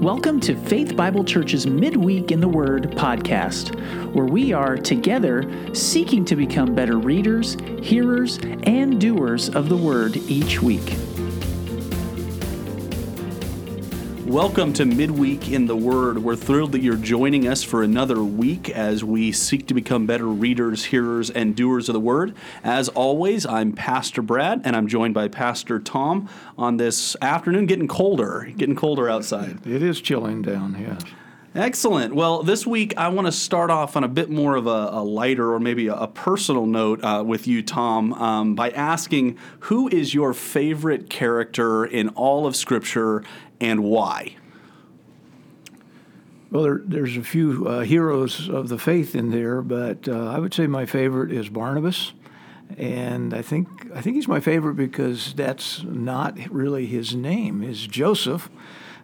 Welcome to Faith Bible Church's Midweek in the Word podcast, where we are together seeking to become better readers, hearers, and doers of the Word each week. Welcome to Midweek in the Word. We're thrilled that you're joining us for another week as we seek to become better readers, hearers, and doers of the Word. As always, I'm Pastor Brad, and I'm joined by Pastor Tom on this afternoon. Getting colder, getting colder outside. It is chilling down, yes. Excellent. Well, this week I want to start off on a bit more of a, a lighter or maybe a, a personal note uh, with you, Tom, um, by asking who is your favorite character in all of Scripture and why? Well, there, there's a few uh, heroes of the faith in there, but uh, I would say my favorite is Barnabas, and I think I think he's my favorite because that's not really his name. Is Joseph,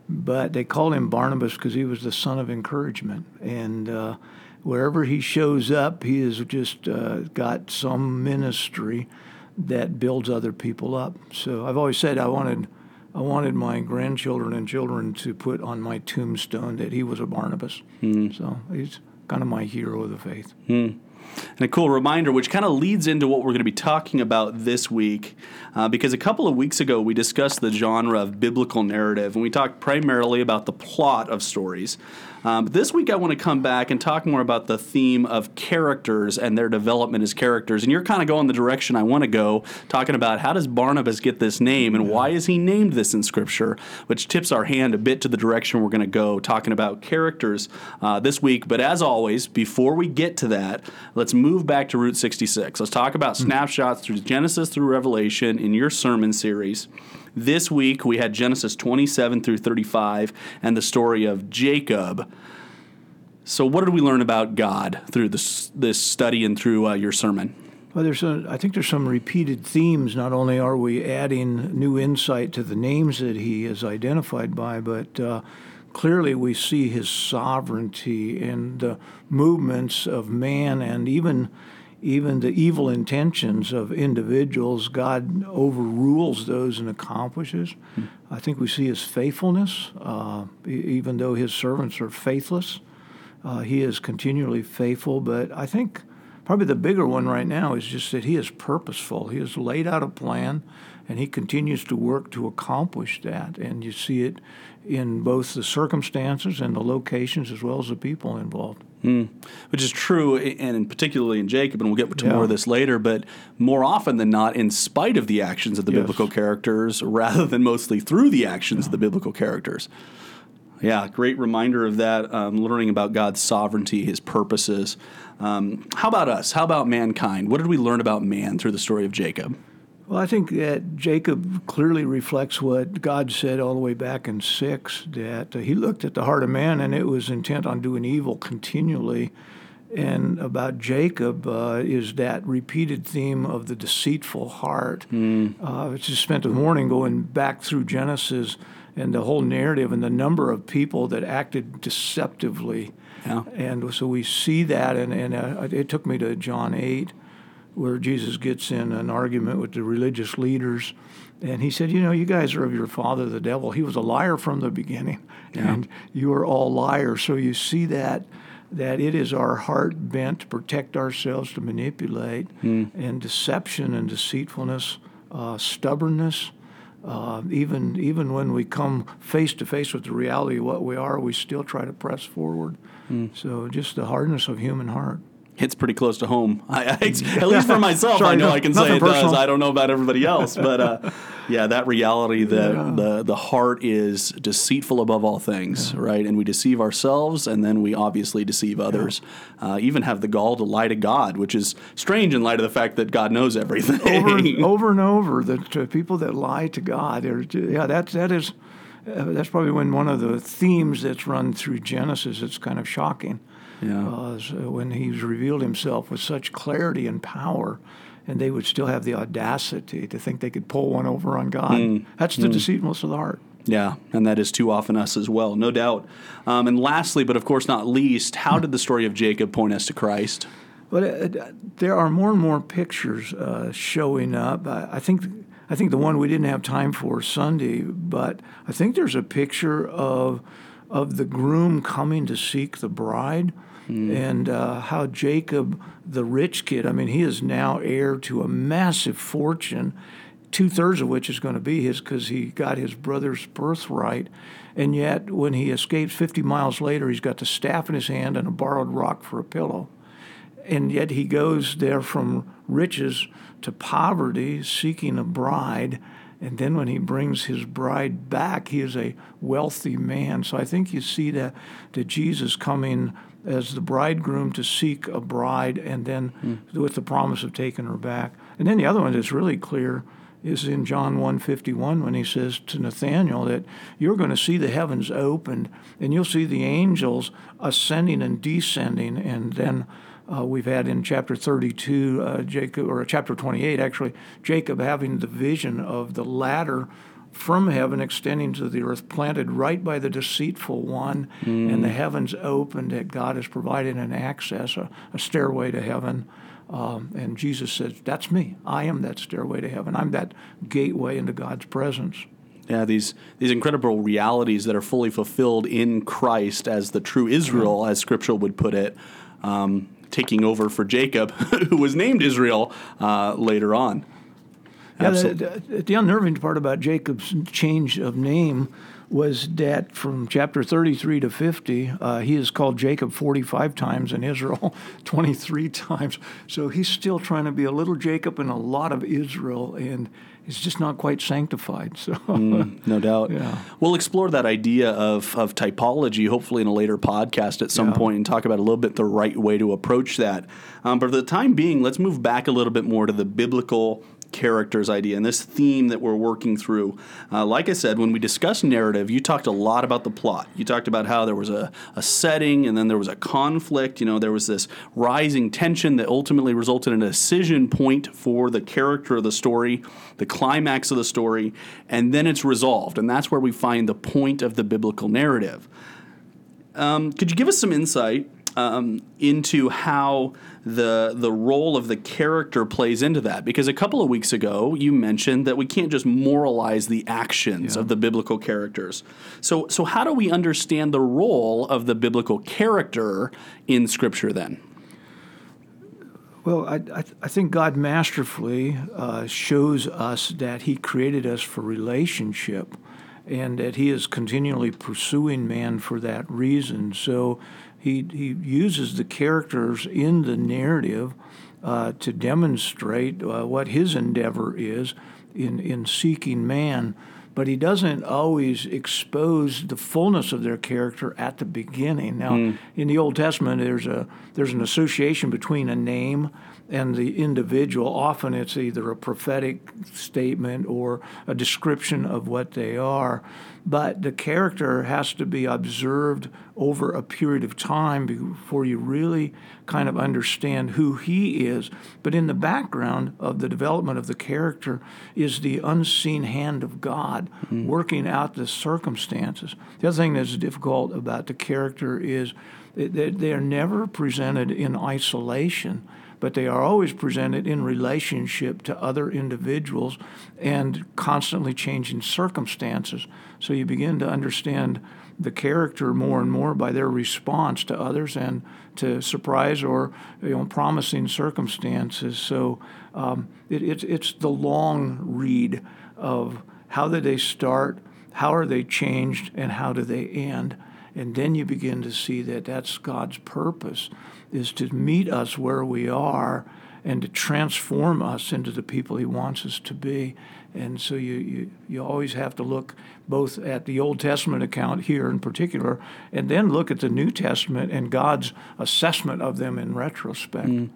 but they called him Barnabas because he was the son of encouragement, and uh, wherever he shows up, he has just uh, got some ministry that builds other people up. So I've always said I wanted I wanted my grandchildren and children to put on my tombstone that he was a Barnabas. Mm. So he's kind of my hero of the faith. Mm. And a cool reminder, which kind of leads into what we're going to be talking about this week, uh, because a couple of weeks ago we discussed the genre of biblical narrative, and we talked primarily about the plot of stories. Um, this week, I want to come back and talk more about the theme of characters and their development as characters. And you're kind of going the direction I want to go, talking about how does Barnabas get this name and why is he named this in Scripture, which tips our hand a bit to the direction we're going to go, talking about characters uh, this week. But as always, before we get to that, let's move back to Route 66. Let's talk about hmm. snapshots through Genesis through Revelation in your sermon series. This week we had Genesis 27 through 35 and the story of Jacob. So, what did we learn about God through this this study and through uh, your sermon? Well, there's a, I think there's some repeated themes. Not only are we adding new insight to the names that he is identified by, but uh, clearly we see his sovereignty and the movements of man and even even the evil intentions of individuals, God overrules those and accomplishes. Hmm. I think we see his faithfulness, uh, even though his servants are faithless. Uh, he is continually faithful, but I think probably the bigger one right now is just that he is purposeful. He has laid out a plan, and he continues to work to accomplish that. And you see it in both the circumstances and the locations as well as the people involved. Mm. Which is true, and particularly in Jacob, and we'll get to yeah. more of this later, but more often than not, in spite of the actions of the yes. biblical characters, rather than mostly through the actions yeah. of the biblical characters. Yeah, great reminder of that, um, learning about God's sovereignty, his purposes. Um, how about us? How about mankind? What did we learn about man through the story of Jacob? Well, I think that Jacob clearly reflects what God said all the way back in 6 that uh, he looked at the heart of man and it was intent on doing evil continually. And about Jacob uh, is that repeated theme of the deceitful heart. Mm. Uh, I just spent the morning going back through Genesis and the whole narrative and the number of people that acted deceptively. Yeah. And so we see that, and, and uh, it took me to John 8 where Jesus gets in an argument with the religious leaders. And he said, You know, you guys are of your father, the devil. He was a liar from the beginning, yeah. and you are all liars. So you see that that it is our heart bent to protect ourselves, to manipulate, mm. and deception and deceitfulness, uh, stubbornness. Uh, even even when we come face to face with the reality of what we are, we still try to press forward. Mm. So just the hardness of human heart hits pretty close to home. I, I, at least for myself, Sorry, I know no, I can say it personal. does. I don't know about everybody else, but uh, yeah, that reality that yeah. the the heart is deceitful above all things, yeah. right? And we deceive ourselves, and then we obviously deceive others. Yeah. Uh, even have the gall to lie to God, which is strange in light of the fact that God knows everything. Over, over and over, the uh, people that lie to God, yeah, that that is. Uh, that's probably when one of the themes that's run through Genesis. It's kind of shocking yeah. Uh, when he's revealed himself with such clarity and power, and they would still have the audacity to think they could pull one over on God. Mm. That's the mm. deceitfulness of the heart. Yeah, and that is too often us as well, no doubt. Um, and lastly, but of course not least, how did the story of Jacob point us to Christ? But uh, there are more and more pictures uh, showing up. I, I, think I think the one we didn't have time for Sunday, but I think there's a picture of of the groom coming to seek the bride. And uh, how Jacob, the rich kid, I mean, he is now heir to a massive fortune, two thirds of which is going to be his because he got his brother's birthright. And yet, when he escapes 50 miles later, he's got the staff in his hand and a borrowed rock for a pillow. And yet, he goes there from riches to poverty, seeking a bride. And then, when he brings his bride back, he is a wealthy man. So, I think you see that, that Jesus coming as the bridegroom to seek a bride and then mm. with the promise of taking her back. And then the other one that's really clear is in John 1:51 when he says to Nathanael that you're going to see the heavens opened and you'll see the angels ascending and descending and then uh, we've had in chapter 32 uh, Jacob or chapter 28 actually Jacob having the vision of the ladder from heaven extending to the earth, planted right by the deceitful one, mm. and the heavens opened that God has provided an access, a, a stairway to heaven. Um, and Jesus says, That's me. I am that stairway to heaven. I'm that gateway into God's presence. Yeah, these these incredible realities that are fully fulfilled in Christ as the true Israel, mm. as Scripture would put it, um, taking over for Jacob, who was named Israel uh, later on. Yeah, the, the, the, unnerving part about Jacob's change of name was that from chapter 33 to 50, uh, he is called Jacob 45 times in Israel, 23 times. So he's still trying to be a little Jacob and a lot of Israel, and he's just not quite sanctified. So, mm, no doubt. Yeah. We'll explore that idea of, of typology, hopefully in a later podcast at some yeah. point, and talk about a little bit the right way to approach that. Um, but for the time being, let's move back a little bit more to the biblical characters idea and this theme that we're working through. Uh, like I said, when we discussed narrative, you talked a lot about the plot. You talked about how there was a, a setting and then there was a conflict. You know, there was this rising tension that ultimately resulted in a decision point for the character of the story, the climax of the story, and then it's resolved. And that's where we find the point of the biblical narrative. Um, could you give us some insight um, into how the the role of the character plays into that because a couple of weeks ago you mentioned that we can't just moralize the actions yeah. of the biblical characters. So so how do we understand the role of the biblical character in Scripture then? Well, I, I, I think God masterfully uh, shows us that He created us for relationship and that He is continually pursuing man for that reason. So he, he uses the characters in the narrative uh, to demonstrate uh, what his endeavor is in, in seeking man, but he doesn't always expose the fullness of their character at the beginning. Now, mm. in the Old Testament, there's a there's an association between a name and the individual. Often, it's either a prophetic statement or a description of what they are but the character has to be observed over a period of time before you really kind of understand who he is. But in the background of the development of the character is the unseen hand of God mm-hmm. working out the circumstances. The other thing that's difficult about the character is that they are never presented in isolation but they are always presented in relationship to other individuals and constantly changing circumstances. So you begin to understand the character more and more by their response to others and to surprise or you know, promising circumstances. So um, it, it's, it's the long read of how did they start, how are they changed, and how do they end. And then you begin to see that that's God's purpose is to meet us where we are and to transform us into the people he wants us to be. And so you, you, you always have to look both at the Old Testament account here in particular, and then look at the New Testament and God's assessment of them in retrospect. Mm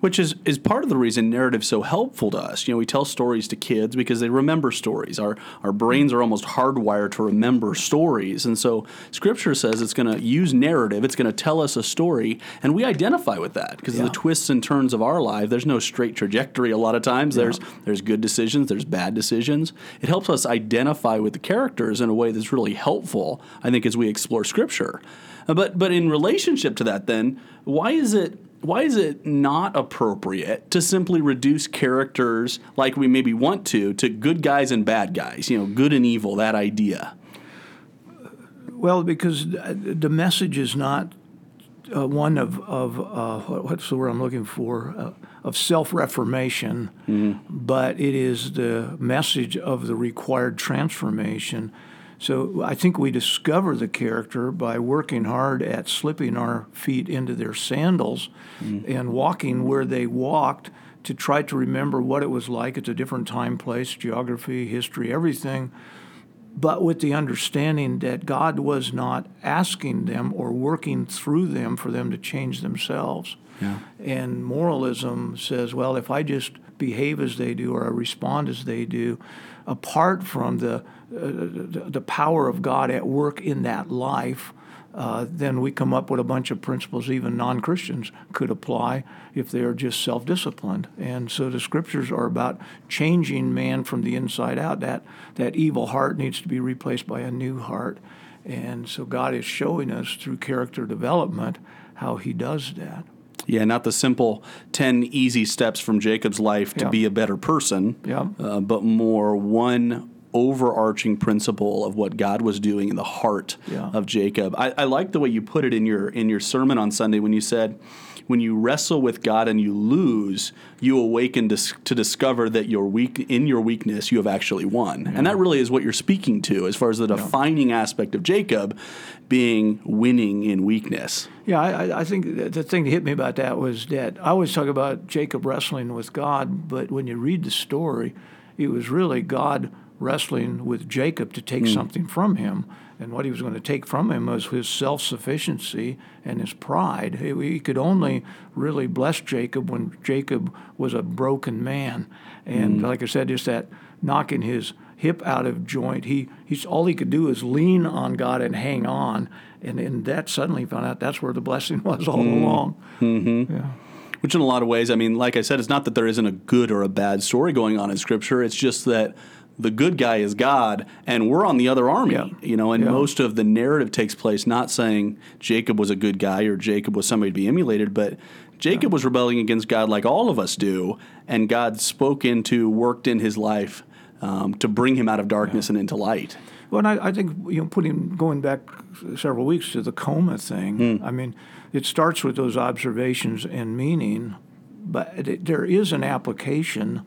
which is is part of the reason narrative's so helpful to us. You know, we tell stories to kids because they remember stories. Our our brains are almost hardwired to remember stories, and so Scripture says it's going to use narrative. It's going to tell us a story, and we identify with that because yeah. of the twists and turns of our life. There's no straight trajectory. A lot of times, yeah. there's there's good decisions, there's bad decisions. It helps us identify with the characters in a way that's really helpful. I think as we explore Scripture. But but in relationship to that, then why is it why is it not appropriate to simply reduce characters like we maybe want to to good guys and bad guys? You know, good and evil. That idea. Well, because the message is not uh, one of, of uh, what's the word I'm looking for, uh, of self reformation, mm-hmm. but it is the message of the required transformation. So I think we discover the character by working hard at slipping our feet into their sandals mm-hmm. and walking where they walked to try to remember what it was like at a different time, place, geography, history, everything but with the understanding that God was not asking them or working through them for them to change themselves. And moralism says, well, if I just behave as they do or I respond as they do, apart from the, uh, the, the power of God at work in that life, uh, then we come up with a bunch of principles even non Christians could apply if they are just self disciplined. And so the scriptures are about changing man from the inside out. That, that evil heart needs to be replaced by a new heart. And so God is showing us through character development how he does that. Yeah, not the simple 10 easy steps from Jacob's life to be a better person, yeah. Uh, but more one overarching principle of what God was doing in the heart yeah. of Jacob. I, I like the way you put it in your in your sermon on Sunday when you said, when you wrestle with God and you lose, you awaken to, to discover that your weak in your weakness you have actually won, yeah. and that really is what you're speaking to as far as the defining yeah. aspect of Jacob being winning in weakness. Yeah, I, I think the thing that hit me about that was that I always talk about Jacob wrestling with God, but when you read the story, it was really God wrestling with Jacob to take mm. something from him. And what he was going to take from him was his self sufficiency and his pride. He could only really bless Jacob when Jacob was a broken man. And mm. like I said, just that knocking his hip out of joint, he, he's, all he could do is lean on God and hang on. And, and that suddenly found out that's where the blessing was all mm. along. Mm-hmm. Yeah which in a lot of ways, I mean, like I said, it's not that there isn't a good or a bad story going on in Scripture. It's just that the good guy is God, and we're on the other army. Yeah. You know, and yeah. most of the narrative takes place not saying Jacob was a good guy or Jacob was somebody to be emulated, but Jacob yeah. was rebelling against God like all of us do, and God spoke into, worked in his life um, to bring him out of darkness and into light. Well, I, I, think you know, putting going back several weeks to the coma thing. Mm. I mean, it starts with those observations and meaning, but it, there is an application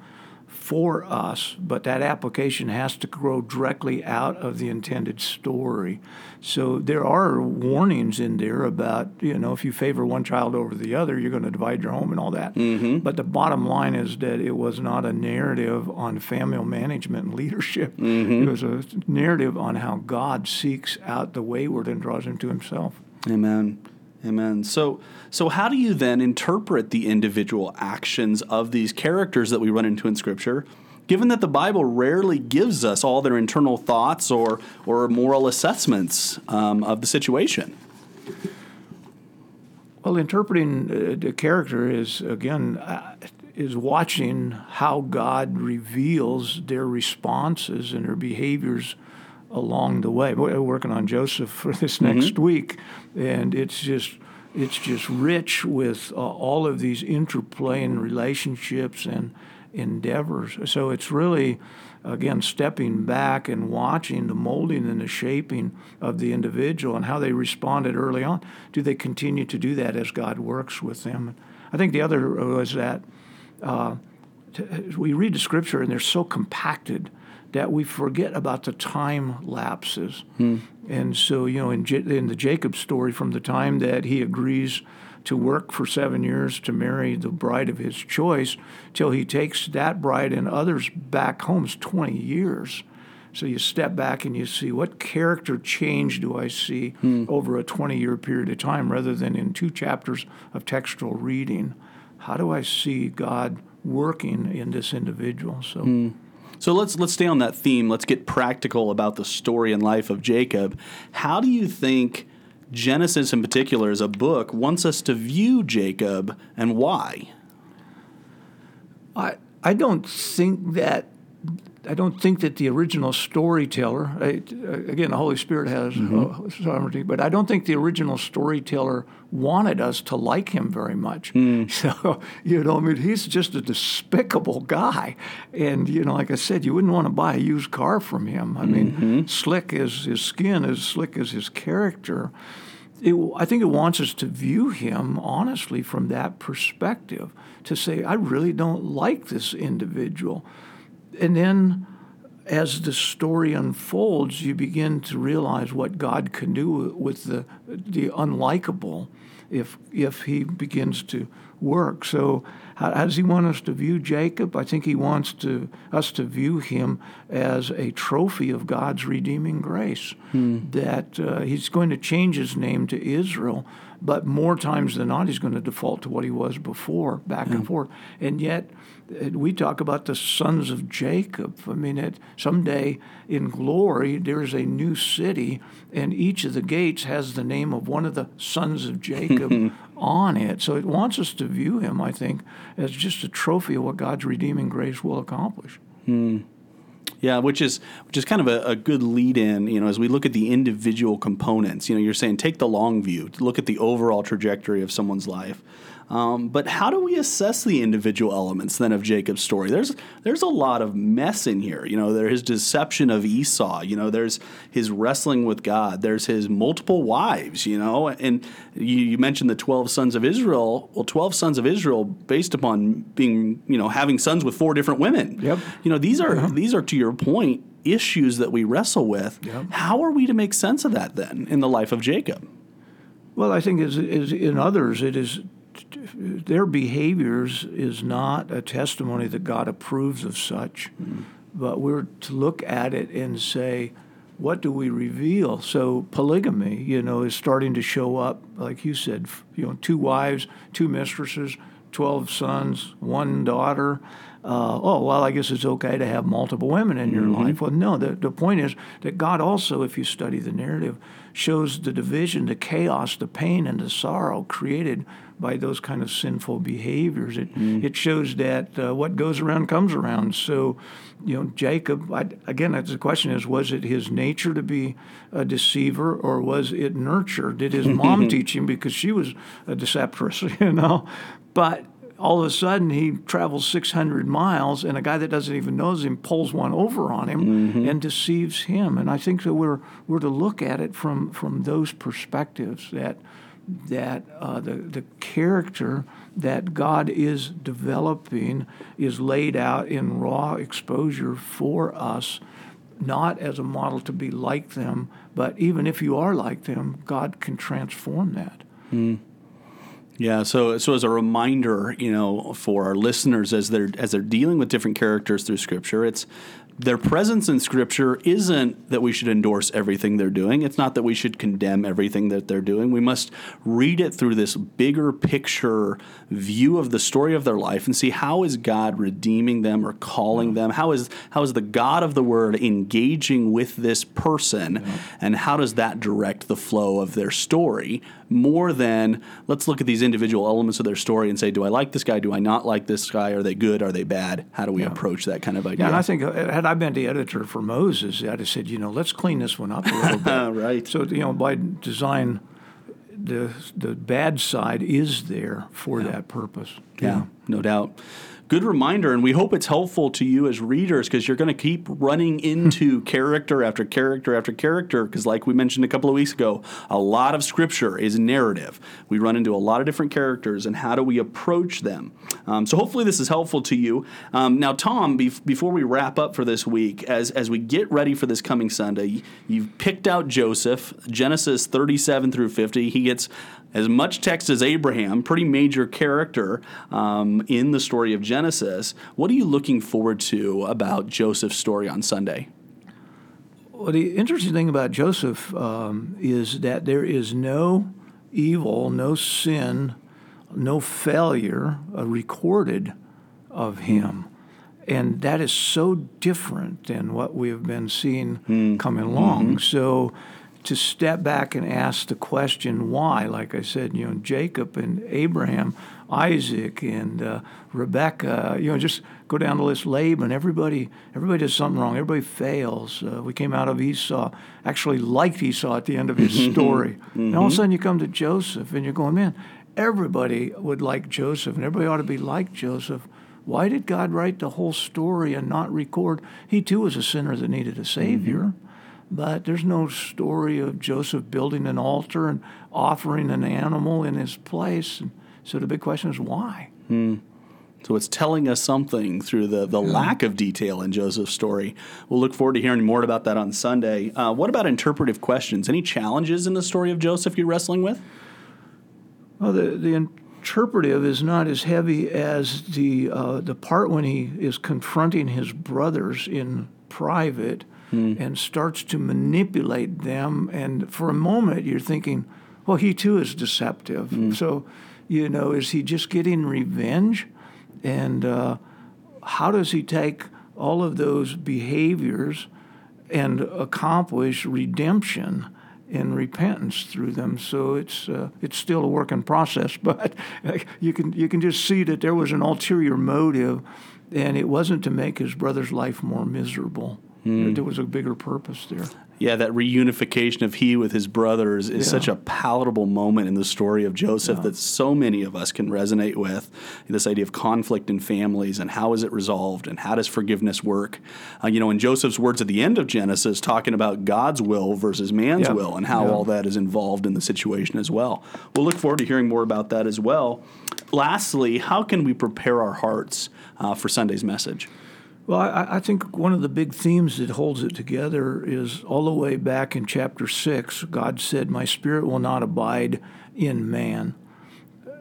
for us, but that application has to grow directly out of the intended story. So there are warnings in there about, you know, if you favor one child over the other, you're going to divide your home and all that. Mm-hmm. But the bottom line is that it was not a narrative on family management and leadership. Mm-hmm. It was a narrative on how God seeks out the wayward and draws him to himself. Amen. Amen. So, so how do you then interpret the individual actions of these characters that we run into in Scripture, given that the Bible rarely gives us all their internal thoughts or or moral assessments um, of the situation? Well, interpreting uh, the character is again uh, is watching how God reveals their responses and their behaviors along the way. We're working on Joseph for this next mm-hmm. week, and it's just it's just rich with uh, all of these interplaying relationships and endeavors. So it's really, again, stepping back and watching the molding and the shaping of the individual and how they responded early on. Do they continue to do that as God works with them? I think the other was that uh, we read the scripture and they're so compacted that we forget about the time lapses. Hmm. And so, you know, in, J- in the Jacob story, from the time that he agrees to work for seven years to marry the bride of his choice till he takes that bride and others back home is 20 years. So you step back and you see what character change do I see hmm. over a 20 year period of time rather than in two chapters of textual reading. How do I see God working in this individual? So. Hmm. So let's let's stay on that theme. Let's get practical about the story and life of Jacob. How do you think Genesis in particular as a book wants us to view Jacob and why? I I don't think that I don't think that the original storyteller, I, again, the Holy Spirit has uh, mm-hmm. sovereignty, but I don't think the original storyteller wanted us to like him very much. Hmm. So, you know, I mean, he's just a despicable guy. And, you know, like I said, you wouldn't want to buy a used car from him. I mean, mm-hmm. slick as his skin, as slick as his character. It, I think it wants us to view him honestly from that perspective, to say, I really don't like this individual. And then as the story unfolds, you begin to realize what God can do with the the unlikable if if he begins to work. So how, how does he want us to view Jacob? I think he wants to us to view him as a trophy of God's redeeming grace. That uh, he's going to change his name to Israel, but more times than not, he's going to default to what he was before, back and forth. And yet, uh, we talk about the sons of Jacob. I mean, it, someday in glory, there's a new city, and each of the gates has the name of one of the sons of Jacob on it. So it wants us to view him, I think, as just a trophy of what God's redeeming grace will accomplish. Hmm. Yeah, which is which is kind of a, a good lead in, you know, as we look at the individual components. You know, you're saying take the long view, look at the overall trajectory of someone's life. Um, but how do we assess the individual elements then of Jacob's story? There's there's a lot of mess in here. You know, there's his deception of Esau. You know, there's his wrestling with God. There's his multiple wives. You know, and you, you mentioned the twelve sons of Israel. Well, twelve sons of Israel, based upon being you know having sons with four different women. Yep. You know, these are these are to your point issues that we wrestle with. Yep. How are we to make sense of that then in the life of Jacob? Well, I think as, as in others, it is their behaviors is not a testimony that God approves of such, mm-hmm. but we're to look at it and say, what do we reveal? So polygamy, you know, is starting to show up, like you said, you know, two wives, two mistresses, twelve sons, one daughter. Uh, oh well, I guess it's okay to have multiple women in your life. Well, no. The the point is that God also, if you study the narrative, shows the division, the chaos, the pain, and the sorrow created by those kind of sinful behaviors. It it shows that uh, what goes around comes around. So, you know, Jacob. I, again, the question: is was it his nature to be a deceiver, or was it nurture? Did his mom teach him because she was a deceptress? You know, but all of a sudden he travels 600 miles and a guy that doesn't even know him pulls one over on him and deceives him. And i think that we're, we're to look at it from, from those perspectives that, that uh, the, the character that god is developing is laid out in raw exposure for us not as a model to be like them but even if you are like them god can transform that Yeah, so so as a reminder, you know, for our listeners as they're as they're dealing with different characters through Scripture, it's their presence in Scripture isn't that we should endorse everything they're doing. It's not that we should condemn everything that they're doing. We must read it through this bigger picture view of the story of their life and see how is God redeeming them or calling them? How is how is the God of the Word engaging with this person, and how does that direct the flow of their story? More than let's look at these individual elements of their story and say, do I like this guy? Do I not like this guy? Are they good? Are they bad? How do we approach that kind of idea? Yeah, and I think uh, had I been the editor for Moses, I'd have said, you know, let's clean this one up a little bit. right. So you know, by design, the the bad side is there for that purpose. Yeah, no doubt. Good reminder, and we hope it's helpful to you as readers because you're going to keep running into character after character after character. Because, like we mentioned a couple of weeks ago, a lot of scripture is narrative. We run into a lot of different characters, and how do we approach them? Um, so, hopefully, this is helpful to you. Um, now, Tom, bef- before we wrap up for this week, as as we get ready for this coming Sunday, you've picked out Joseph, Genesis 37 through 50. He gets as much text as Abraham, pretty major character um, in the story of Genesis. What are you looking forward to about Joseph's story on Sunday? Well, the interesting thing about Joseph um, is that there is no evil, no sin, no failure uh, recorded of him. And that is so different than what we have been seeing coming along. So to step back and ask the question why, like I said, you know, Jacob and Abraham Isaac and uh, Rebecca. You know, just go down the list. Laban. Everybody, everybody does something wrong. Everybody fails. Uh, we came out of Esau, actually liked Esau at the end of his story, mm-hmm. and all of a sudden you come to Joseph, and you're going, man, everybody would like Joseph, and everybody ought to be like Joseph. Why did God write the whole story and not record? He too was a sinner that needed a Savior. Mm-hmm. But there's no story of Joseph building an altar and offering an animal in his place. So the big question is why? Hmm. So it's telling us something through the, the lack of detail in Joseph's story. We'll look forward to hearing more about that on Sunday. Uh, what about interpretive questions? Any challenges in the story of Joseph you're wrestling with? Well, the, the interpretive is not as heavy as the, uh, the part when he is confronting his brothers in private mm. and starts to manipulate them. And for a moment, you're thinking, well, he too is deceptive. Mm. So, you know, is he just getting revenge? And uh, how does he take all of those behaviors and accomplish redemption? and repentance through them. So it's uh, it's still a work in process, but you can you can just see that there was an ulterior motive, and it wasn't to make his brother's life more miserable. Mm. There was a bigger purpose there. Yeah, that reunification of he with his brothers is yeah. such a palatable moment in the story of Joseph yeah. that so many of us can resonate with. This idea of conflict in families and how is it resolved and how does forgiveness work? Uh, you know, in Joseph's words at the end of Genesis, talking about God's will versus man's yeah. will and how all that is involved in the situation as well. We'll look forward to hearing more about that as well. Lastly, how can we prepare our hearts uh, for Sunday's message? Well, I, I, think one of the big themes that holds it together is all the way back in chapter 6, God said, My spirit will not abide in man.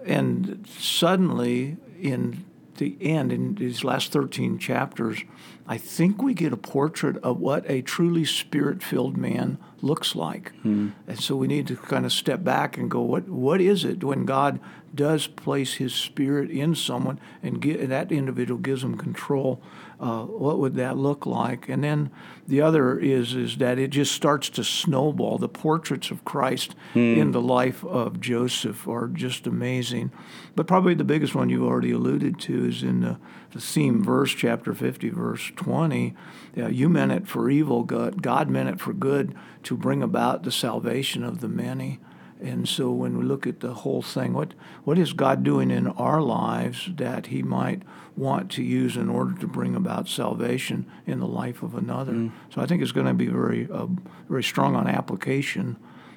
And suddenly, in the end, in these last 13 chapters, I think we get a portrait of what a truly spirit filled man looks like. Hmm. And so we need to kind of step back and go, what, what is it when God does place his spirit in someone and, get, that individual gives them control? uh, what would that look like? And then the other is is that it just starts to snowball. The portraits of Christ mm. in the life of Joseph are just amazing. But probably the biggest one you've already alluded to is in the, the theme verse, chapter 50, verse 20. Yeah, you meant it for evil, God, God meant it for good to bring about the salvation of the many. And so when we look at the whole thing, what, what is God doing in our lives that He might want to use in order to bring about salvation in the life of another? Mm. So I think it's going to be very, uh, very strong on application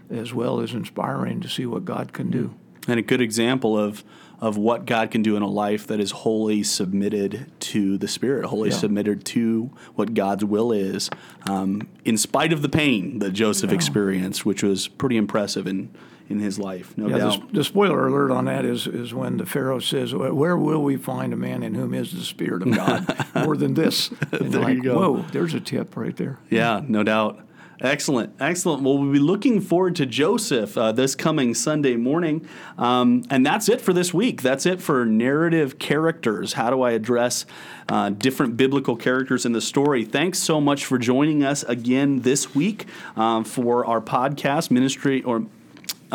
as well as inspiring to see what God can do. Mm. And a good example of of what God can do in a life that is wholly submitted to the Spirit, wholly yeah. submitted to what God's will is, um, in spite of the pain that Joseph yeah. experienced, which was pretty impressive in in his life, no yeah, doubt. The, the, spoiler alert on that is is when the Pharaoh says, "Where will we find a man in whom is the Spirit of God more than this?" And there like, you go. Whoa, there's a tip right there. Yeah, no doubt. Excellent, excellent. Well, we'll be looking forward to Joseph uh, this coming Sunday morning. Um, and that's it for this week. That's it for narrative characters. How do I address uh, different biblical characters in the story? Thanks so much for joining us again this week um, for our podcast, Ministry or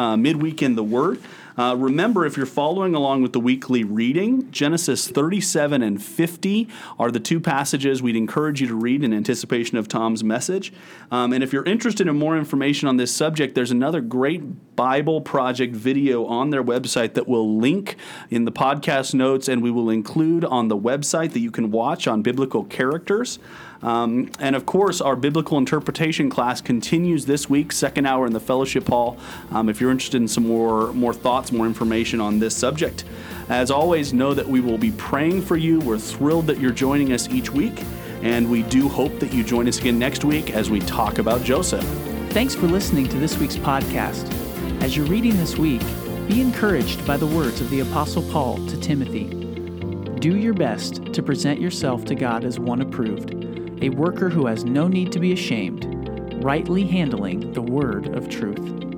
uh, Midweek in the Word. Uh, remember, if you're following along with the weekly reading, Genesis 37 and 50 are the two passages we'd encourage you to read in anticipation of Tom's message. Um, and if you're interested in more information on this subject, there's another great Bible Project video on their website that we'll link in the podcast notes and we will include on the website that you can watch on biblical characters. Um, and of course, our biblical interpretation class continues this week, second hour in the fellowship hall. Um, if you're interested in some more more thoughts, more information on this subject, as always, know that we will be praying for you. We're thrilled that you're joining us each week, and we do hope that you join us again next week as we talk about Joseph. Thanks for listening to this week's podcast. As you're reading this week, be encouraged by the words of the Apostle Paul to Timothy. Do your best to present yourself to God as one approved a worker who has no need to be ashamed, rightly handling the word of truth.